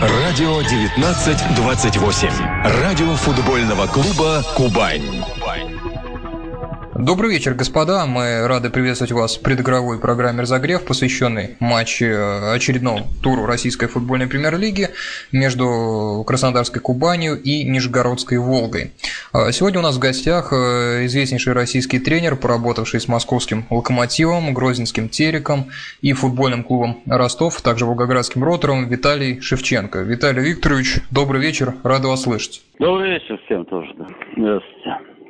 Радио 1928. Радио футбольного клуба «Кубань». Добрый вечер, господа. Мы рады приветствовать вас в предыгровой программе «Разогрев», посвященной матчу э, очередному туру российской футбольной премьер-лиги между Краснодарской Кубанью и Нижегородской Волгой. А сегодня у нас в гостях э, известнейший российский тренер, поработавший с московским «Локомотивом», Грозненским «Тереком» и футбольным клубом «Ростов», также Волгоградским «Ротором» Виталий Шевченко. Виталий Викторович, добрый вечер, рада вас слышать. Добрый вечер всем тоже. Да.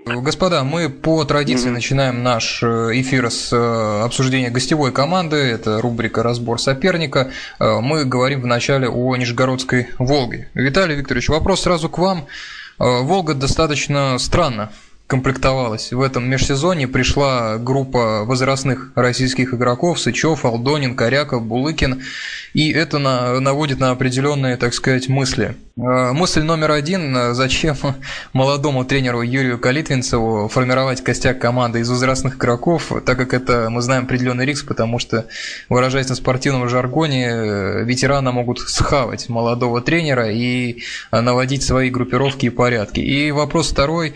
Господа, мы по традиции mm-hmm. начинаем наш э, эфир с э, обсуждения гостевой команды. Это рубрика «Разбор соперника». Э, мы говорим вначале о Нижегородской «Волге». Виталий Викторович, вопрос сразу к вам. «Волга» достаточно странно комплектовалась. В этом межсезонье пришла группа возрастных российских игроков Сычев, Алдонин, Коряков, Булыкин, и это на, наводит на определенные, так сказать, мысли. Э, мысль номер один, э, зачем молодому тренеру Юрию Калитвинцеву формировать костяк команды из возрастных игроков, так как это, мы знаем, определенный риск, потому что, выражаясь на спортивном жаргоне, э, ветераны могут схавать молодого тренера и наводить свои группировки и порядки. И вопрос второй,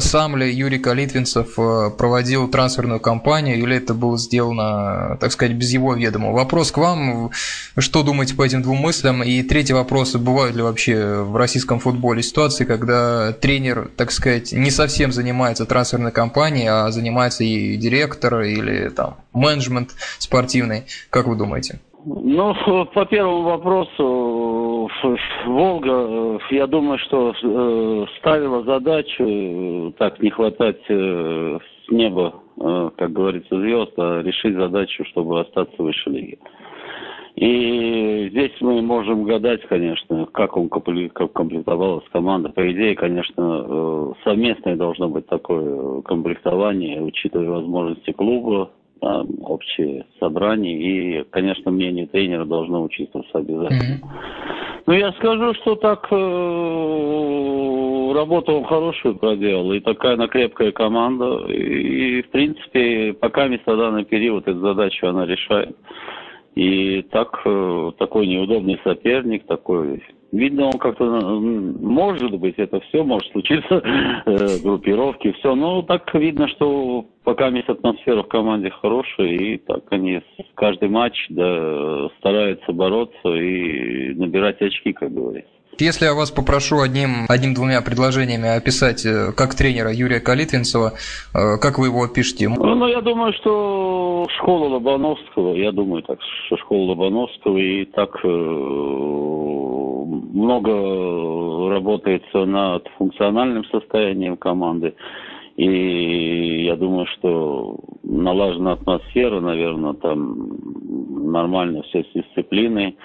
сам ли Юрий Калитвинцев проводил трансферную кампанию, или это было сделано, так сказать, без его ведома? Вопрос к вам, что думаете по этим двум мыслям? И третий вопрос, бывают ли вообще в российском футболе ситуации, когда тренер, так сказать, не совсем занимается трансферной кампанией, а занимается и директор, или там менеджмент спортивный? Как вы думаете? Ну, по первому вопросу, Волга, э, я думаю, что э, ставила задачу э, так не хватать с неба, как говорится, звезд, а решить задачу, чтобы остаться выше лиги. И здесь мы можем гадать, конечно, как он комплектовалась команда. По идее, конечно, совместное должно быть такое комплектование, учитывая возможности клуба, там, общее собрание, и, конечно, мнение тренера должно учитываться обязательно. Mm-hmm. Ну, я скажу, что так э, работу он хорошую проделал, и такая она крепкая команда, и, и в принципе, пока место данный период эту задачу она решает. И так, э, такой неудобный соперник, такой Видно, он как-то, может быть, это все может случиться, э, группировки, все. Но так видно, что пока есть атмосфера в команде хорошая, и так они каждый матч да, стараются бороться и набирать очки, как говорится. Если я вас попрошу одним, одним-двумя предложениями описать э, как тренера Юрия Калитвинцева, э, как вы его опишете? Ну, ну, я думаю, что школа Лобановского, я думаю так, что школа Лобановского и так э, много работается над функциональным состоянием команды. И я думаю, что налажена атмосфера, наверное, там нормально все с дисциплиной.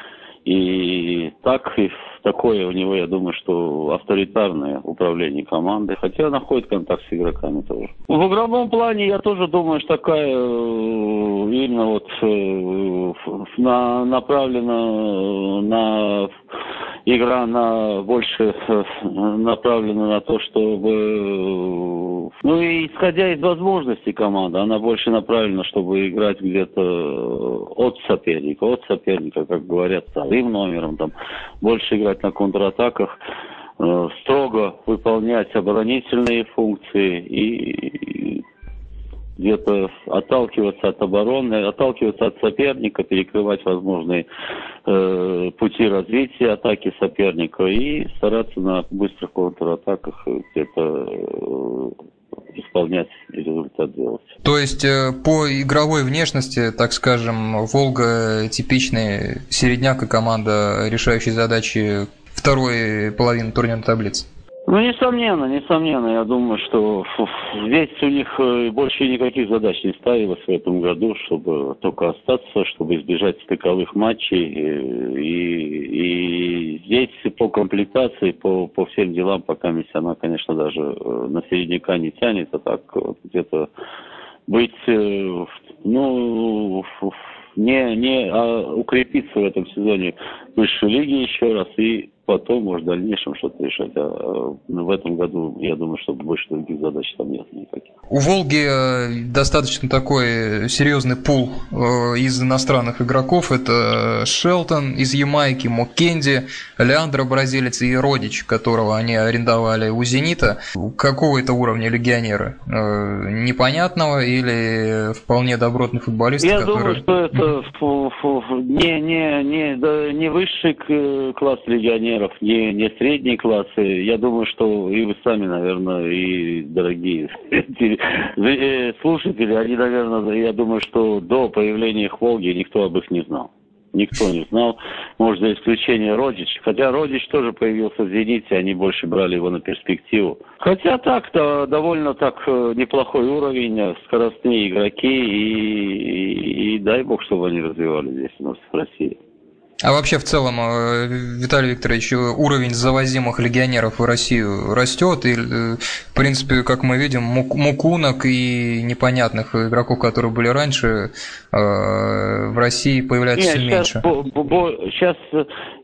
И так, и такое у него, я думаю, что авторитарное управление командой, хотя находит контакт с игроками тоже. В игровом плане я тоже думаю, что такая э, именно вот э, на, направлена на игра на больше э, направлена на то, чтобы ну и исходя из возможностей команды, она больше направлена, чтобы играть где-то от соперника, от соперника, как говорят, вторым номером, там больше играть на контратаках, э, строго выполнять оборонительные функции и где-то отталкиваться от обороны, отталкиваться от соперника, перекрывать возможные э, пути развития атаки соперника и стараться на быстрых контратаках где-то э, исполнять и результат делать. То есть э, по игровой внешности, так скажем, Волга типичный середняк и команда, решающая задачи второй половины турнирной таблицы? Ну, несомненно, несомненно. Я думаю, что здесь у них э, больше никаких задач не ставилось в этом году, чтобы только остаться, чтобы избежать стыковых матчей. Э, и, и здесь по комплектации, по, по всем делам, пока она, конечно, даже э, на середняка не тянет, а так где-то быть, ну, не, не а укрепиться в этом сезоне высшей лиге еще раз и потом, может, в дальнейшем что-то решать. А э, в этом году, я думаю, что больше других задач там нет никаких. У «Волги» э, достаточно такой серьезный пул из иностранных игроков. Это Шелтон из Ямайки, Моккенди, Леандро бразилец и Родич, которого они арендовали у «Зенита». Какого это уровня легионеры? Непонятного или вполне добротный футболист? Я который... думаю, что это не, не, не, не высший класс легионеров, не, не средней классы. Я думаю, что и вы сами, наверное, и дорогие э, слушатели, они, наверное, я думаю, что до появления их Волги никто об их не знал. Никто не знал, может, за исключением Родич. Хотя Родич тоже появился в «Зените», они больше брали его на перспективу. Хотя так-то довольно так э, неплохой уровень, э, скоростные игроки, и, и, и дай бог, чтобы они развивались здесь у нас в России. А вообще в целом, э, Виталий Викторович, уровень завозимых легионеров в Россию растет, и, э, в принципе, как мы видим, мукунок и непонятных игроков, которые были раньше, э, в России появляется все меньше. Сейчас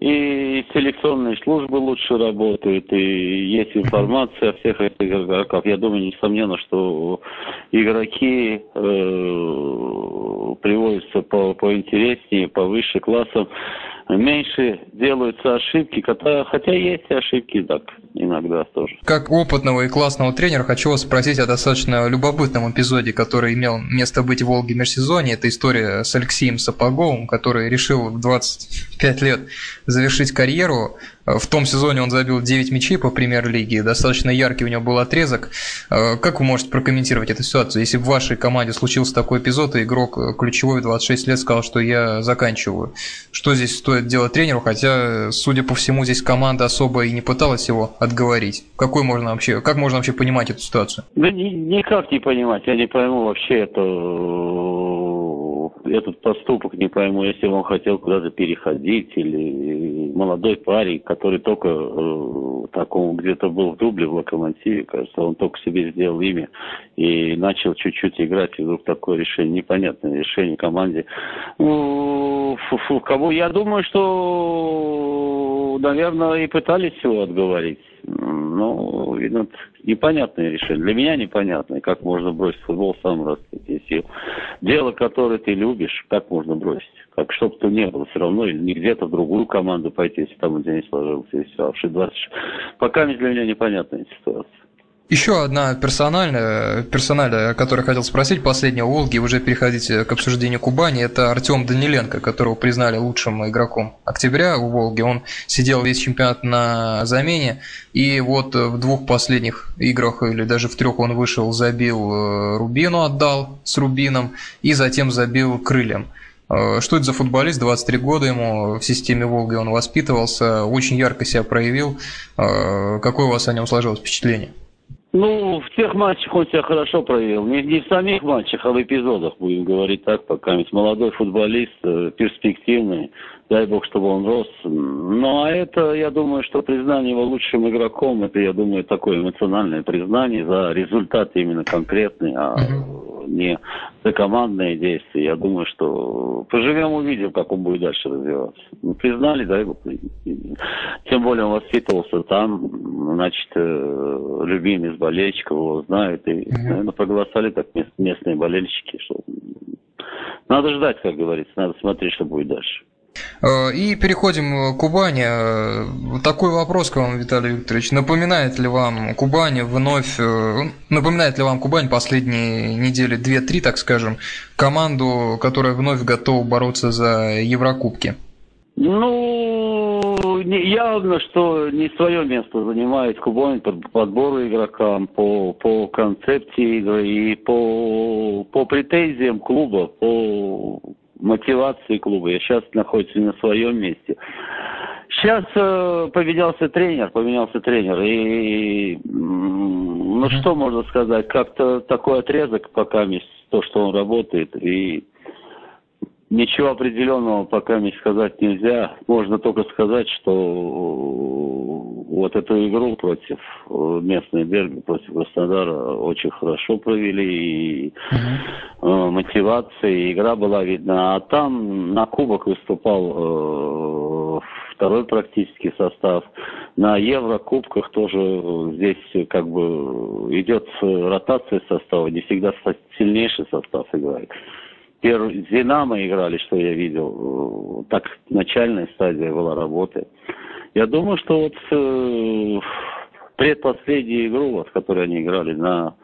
и селекционные службы лучше работают, и есть информация о всех этих игроках. Я думаю, несомненно, что игроки э, приводятся по, поинтереснее, повыше классам меньше делаются ошибки, хотя есть ошибки так иногда тоже. Как опытного и классного тренера хочу вас спросить о достаточно любопытном эпизоде, который имел место быть в Волге межсезонье. Это история с Алексеем Сапоговым, который решил в 25 лет завершить карьеру в том сезоне он забил 9 мячей по премьер-лиге, достаточно яркий у него был отрезок. Э, как вы можете прокомментировать эту ситуацию? Если в вашей команде случился такой эпизод, и игрок э, ключевой 26 лет сказал, что я заканчиваю. Что здесь стоит делать тренеру? Хотя, судя по всему, здесь команда особо и не пыталась его отговорить. Какой можно вообще, как можно вообще понимать эту ситуацию? Да никак не понимать. Я не пойму вообще это этот поступок, не пойму, если он хотел куда-то переходить, или молодой парень, который только э, так где-то был в дубле, в локомотиве, кажется, он только себе сделал имя и начал чуть-чуть играть, и вдруг такое решение, непонятное решение команде. Ну, фу -фу, кого я думаю, что, наверное, и пытались его отговорить. Ну, видно, непонятное решение. Для меня непонятное, как можно бросить футбол сам расцвете сил. Дело, которое ты любишь, как можно бросить? Как чтобы то не было, все равно или не где-то в другую команду пойти, если там тебя не сложилось, и все. А 20... Пока для меня непонятная ситуация. Еще одна персональная, персональная, о которой хотел спросить, последняя Волги, уже переходить к обсуждению Кубани, это Артем Даниленко, которого признали лучшим игроком октября у Волги. Он сидел весь чемпионат на замене, и вот в двух последних играх, или даже в трех он вышел, забил э, Рубину, отдал с Рубином, и затем забил Крыльям. Э, что это за футболист? 23 года ему в системе Волги он воспитывался, очень ярко себя проявил. Э, какое у вас о нем сложилось впечатление? Ну, в тех матчах он себя хорошо проявил. Не, не в самих матчах, а в эпизодах, будем говорить так, пока ведь молодой футболист, э, перспективный, дай бог, чтобы он рос. Ну, а это, я думаю, что признание его лучшим игроком, это, я думаю, такое эмоциональное признание за результаты именно конкретные, а не за командные действия. Я думаю, что поживем, увидим, как он будет дальше развиваться. Ну, признали, дай бог. Тем более он воспитывался там, значит, э, любимый из болельщиков его знают. И, наверное, проголосовали так местные болельщики, что надо ждать, как говорится, надо смотреть, что будет дальше. Э, и переходим к Кубани. Э, такой вопрос к вам, Виталий Викторович. Напоминает ли вам Кубань вновь, э, напоминает ли вам Кубань последние недели, две-три, так скажем, команду, которая вновь готова бороться за Еврокубки? Ну, явно, что не свое место занимает Кубань по подбору игрокам, по, по концепции игры и по, по претензиям клуба, по мотивации клуба. Я сейчас находится на своем месте. Сейчас э, поменялся тренер, поменялся тренер. И ну что можно сказать, как-то такой отрезок пока то, что он работает. И ничего определенного пока мне сказать нельзя. Можно только сказать, что вот эту игру против э, местной Берги, против Краснодара очень хорошо провели, и uh-huh. мотивация, и игра была видна. А там на кубок выступал э, второй практически состав. На Еврокубках тоже здесь как бы идет ротация состава, не всегда сильнейший состав играет. Первый, Динамо играли, что я видел. Так начальная стадия была работы. Я думаю, что вот э, предпоследнюю игру, вот, которую они играли на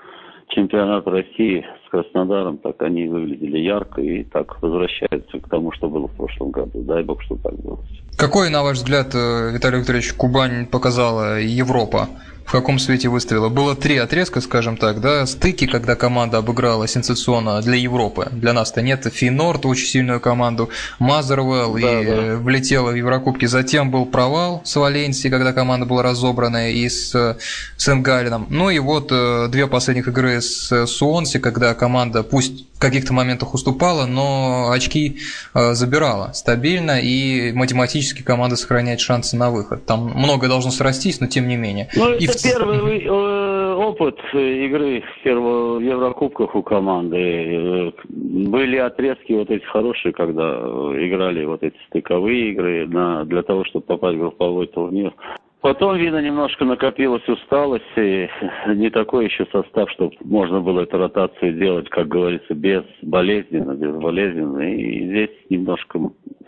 чемпионат России с Краснодаром, так они выглядели ярко и так возвращаются к тому, что было в прошлом году. Дай бог, что так было. Какой, на ваш взгляд, э, Виталий Викторович, Кубань показала Европа? В каком свете выставила. Было три отрезка, скажем так, да, стыки, когда команда обыграла сенсационно для Европы. Для нас-то нет. Финорд, очень сильную команду, Мазервелл да, и да. влетела в Еврокубки. Затем был провал с Валенсией, когда команда была разобранная, и с Сен-Галленом. Ну и вот э, две последних игры с Суонси, когда команда, пусть в каких-то моментах уступала, но очки э, забирала стабильно, и математически команда сохраняет шансы на выход. Там многое должно срастись, но тем не менее. Ну, и это в... первый э, опыт игры в Еврокубках у команды. Э, были отрезки вот эти хорошие, когда играли вот эти стыковые игры на, для того, чтобы попасть в групповой турнир. Потом, видно, немножко накопилась усталость, и не такой еще состав, чтобы можно было эту ротацию делать, как говорится, безболезненно, безболезненно. И здесь немножко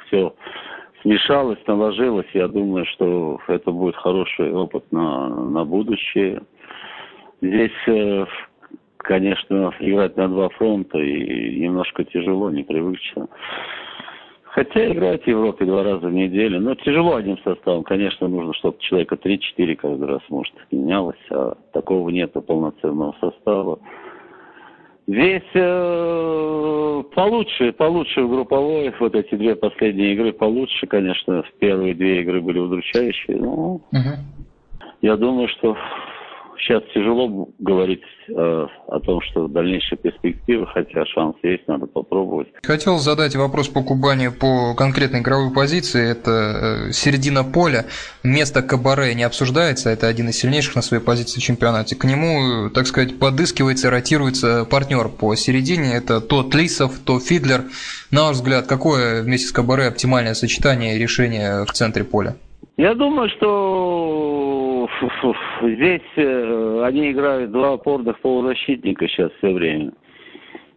все смешалось, наложилось. Я думаю, что это будет хороший опыт на, на будущее. Здесь, э, конечно, играть на два фронта и немножко тяжело, непривычно. Хотя играть в Европе два раза в неделю. Но тяжело одним составом. Конечно, нужно, чтобы человека 3-4 каждый раз, может, менялось. А такого нет полноценного состава. Здесь э, получше, получше в групповой, вот эти две последние игры получше, конечно, первые две игры были удручающие, но угу. я думаю, что сейчас тяжело говорить э, о том, что дальнейшие перспективы, хотя шанс есть, надо попробовать. Хотел задать вопрос по Кубани по конкретной игровой позиции. Это э, середина поля. Место Кабаре не обсуждается. Это один из сильнейших на своей позиции в чемпионате. К нему, так сказать, подыскивается, ротируется партнер по середине. Это то Тлисов, то Фидлер. На ваш взгляд, какое вместе с Кабаре оптимальное сочетание и решение в центре поля? Я думаю, что здесь э, они играют два опорных полузащитника сейчас все время.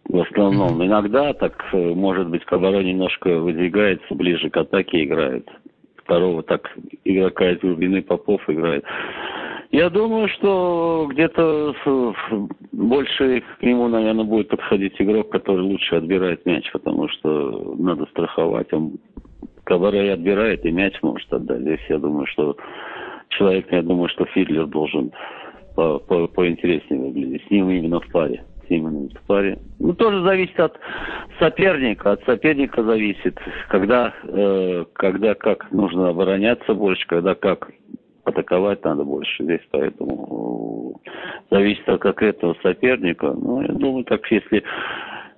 В основном. Иногда так, э, может быть, Кабаро немножко выдвигается, ближе к атаке играет. Второго так игрока из глубины Попов играет. Я думаю, что где-то больше к нему, наверное, будет подходить игрок, который лучше отбирает мяч, потому что надо страховать. Он Кабаре отбирает и мяч может отдать. Здесь я думаю, что человек, я думаю, что Фидлер должен по, поинтереснее выглядеть. С ним именно в паре. С ним именно в паре. Ну, тоже зависит от соперника. От соперника зависит, когда, э, когда как нужно обороняться больше, когда как атаковать надо больше. Здесь поэтому э, зависит от конкретного соперника. Ну, я думаю, так если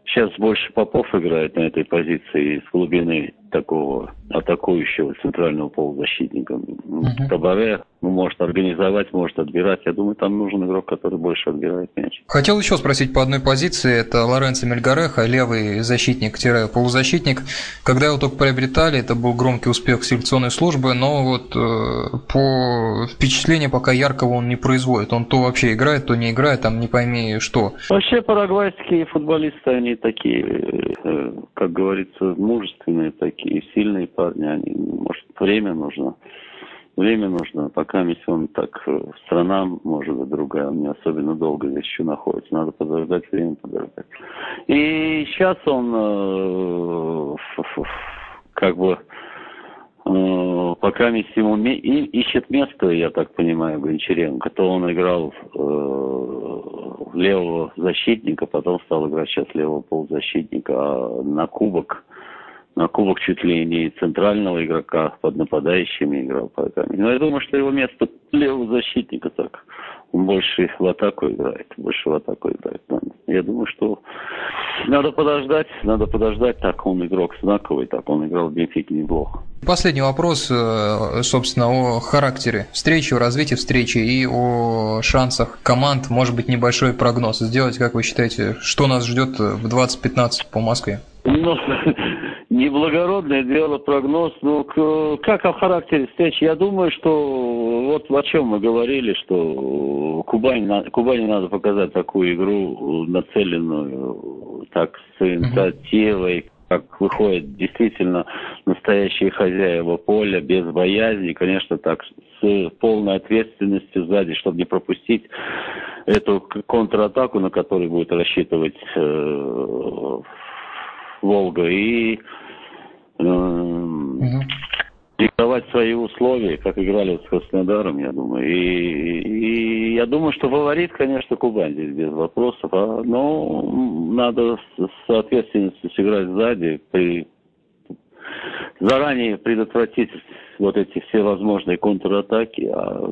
сейчас больше Попов играет на этой позиции с глубины такого атакующего центрального полузащитника. Uh-huh. Кабаре ну, может организовать, может отбирать. Я думаю, там нужен игрок, который больше отбирает мяч. Хотел еще спросить по одной позиции. Это Лоренцо Мельгареха, левый защитник-полузащитник. Когда его только приобретали, это был громкий успех селекционной службы, но вот э, по впечатлению пока яркого он не производит. Он то вообще играет, то не играет, там не пойми что. Вообще парагвайские футболисты, они такие, э, как говорится, мужественные такие такие сильные парни, они, может, время нужно. Время нужно, пока он так, э, страна, может быть, другая, он не особенно долго здесь еще находится. Надо подождать, время подождать. И сейчас он э, как бы э, пока ему ищет место, я так понимаю, Гончаренко, то он играл э, левого защитника, потом стал играть сейчас левого полузащитника, а на кубок на кубок чуть ли не центрального игрока под нападающими играл поэтому. Но я думаю, что его место левого защитника так. Он больше в атаку играет, больше в атаку играет. Я думаю, что надо подождать, надо подождать, так он игрок знаковый, так он играл в Бенфике неплохо. Последний вопрос, э, собственно, о характере встречи, о развитии встречи и о шансах команд, может быть, небольшой прогноз сделать, как вы считаете, что нас ждет в 2015 по Москве? Ну, Неблагородное дело, прогноз. Ну, как о характере встречи? Я думаю, что вот о чем мы говорили, что Кубань, Кубани надо показать такую игру, нацеленную так с инициативой, как выходят действительно настоящие хозяева поля, без боязни, конечно, так, с полной ответственностью сзади, чтобы не пропустить эту контратаку, на которую будет рассчитывать э, Волга, и э, угу. диктовать свои условия, как играли с Краснодаром, я думаю. И, и я думаю, что фаворит, конечно, Кубань здесь без вопросов. А, но надо с ответственностью сыграть сзади, при, заранее предотвратить вот эти все возможные контратаки, а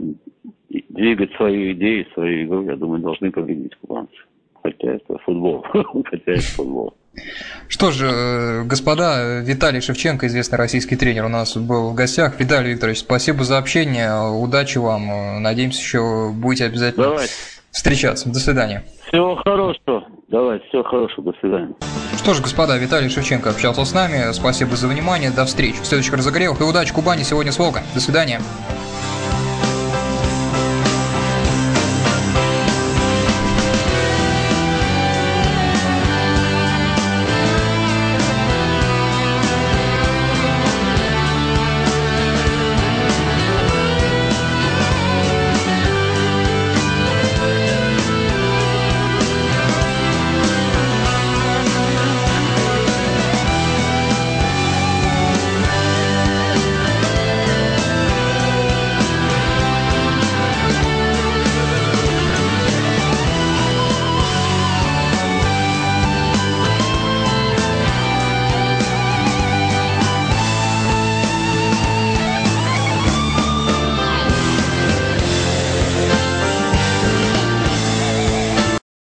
двигать свою идею, свою игру, я думаю, должны победить кубанцы. Хотя это футбол. Хотя это футбол. Что же, э, господа, Виталий Шевченко, известный российский тренер, у нас был в гостях. Виталий Викторович, спасибо за общение, удачи вам. Надеемся, еще будете обязательно Давайте. встречаться. До свидания. Всего хорошего. Давай, всего хорошего. До свидания. Что ж, господа, Виталий Шевченко общался с нами. Спасибо за внимание. До встречи в следующих разогревах. И удачи Кубани сегодня с Волгой. До свидания.